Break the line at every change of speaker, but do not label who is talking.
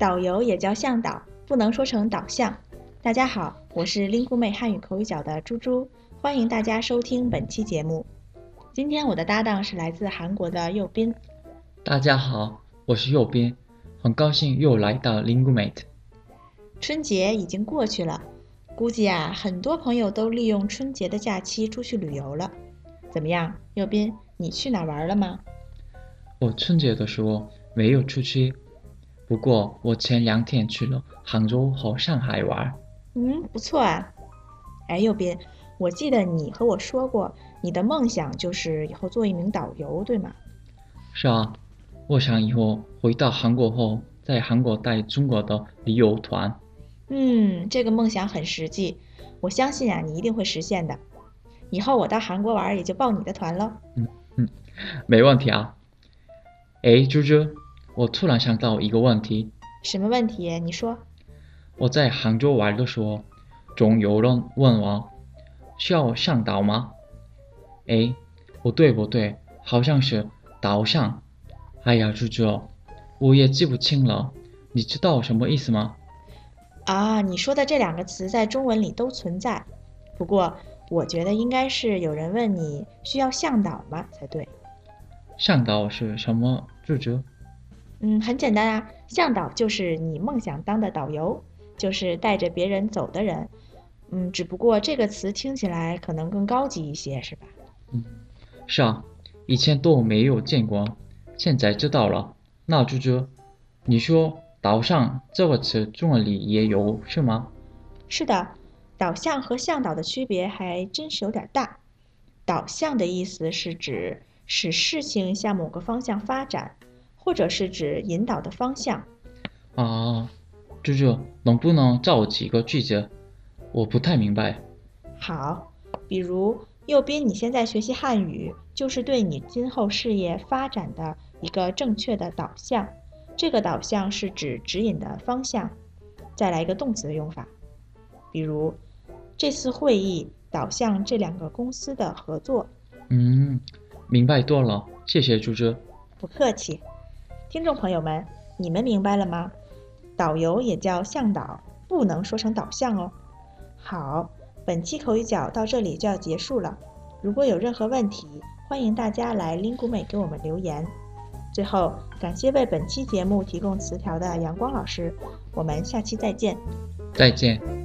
导游也叫向导，不能说成导向。大家好，我是林姑妹汉语口语角的猪猪，欢迎大家收听本期节目。今天我的搭档是来自韩国的右斌。
大家好，我是右斌，很高兴又来到 Lingumate。
春节已经过去了，估计啊，很多朋友都利用春节的假期出去旅游了。怎么样，右斌，你去哪玩了吗？
我春节的时候没有出去，不过我前两天去了杭州和上海玩。
嗯，不错啊。哎，右边，我记得你和我说过，你的梦想就是以后做一名导游，对吗？
是啊，我想以后回到韩国后，在韩国带中国的旅游团。
嗯，这个梦想很实际，我相信啊，你一定会实现的。以后我到韩国玩，也就报你的团了。
嗯嗯，没问题啊。哎，猪猪，我突然想到一个问题。
什么问题？你说。
我在杭州玩的时候，总有人问我需要向导吗？哎，不对不对，好像是导向。哎呀，猪猪，我也记不清了，你知道什么意思吗？
啊，你说的这两个词在中文里都存在，不过我觉得应该是有人问你需要向导吗才对。
向导是什么？住址？
嗯，很简单啊，向导就是你梦想当的导游，就是带着别人走的人。嗯，只不过这个词听起来可能更高级一些，是吧？
嗯，是啊，以前都没有见过，现在知道了。那猪猪，你说？导向这个词中文里也有是吗？
是的，导向和向导的区别还真是有点大。导向的意思是指使事情向某个方向发展，或者是指引导的方向。
啊，猪猪，能不能造几个句子？我不太明白。
好，比如右边你现在学习汉语，就是对你今后事业发展的一个正确的导向。这个导向是指指引的方向。再来一个动词的用法，比如这次会议导向这两个公司的合作。
嗯，明白多了，谢谢猪猪。
不客气。听众朋友们，你们明白了吗？导游也叫向导，不能说成导向哦。好，本期口语角到这里就要结束了。如果有任何问题，欢迎大家来 l i n g u 给我们留言。最后，感谢为本期节目提供词条的阳光老师，我们下期再见。
再见。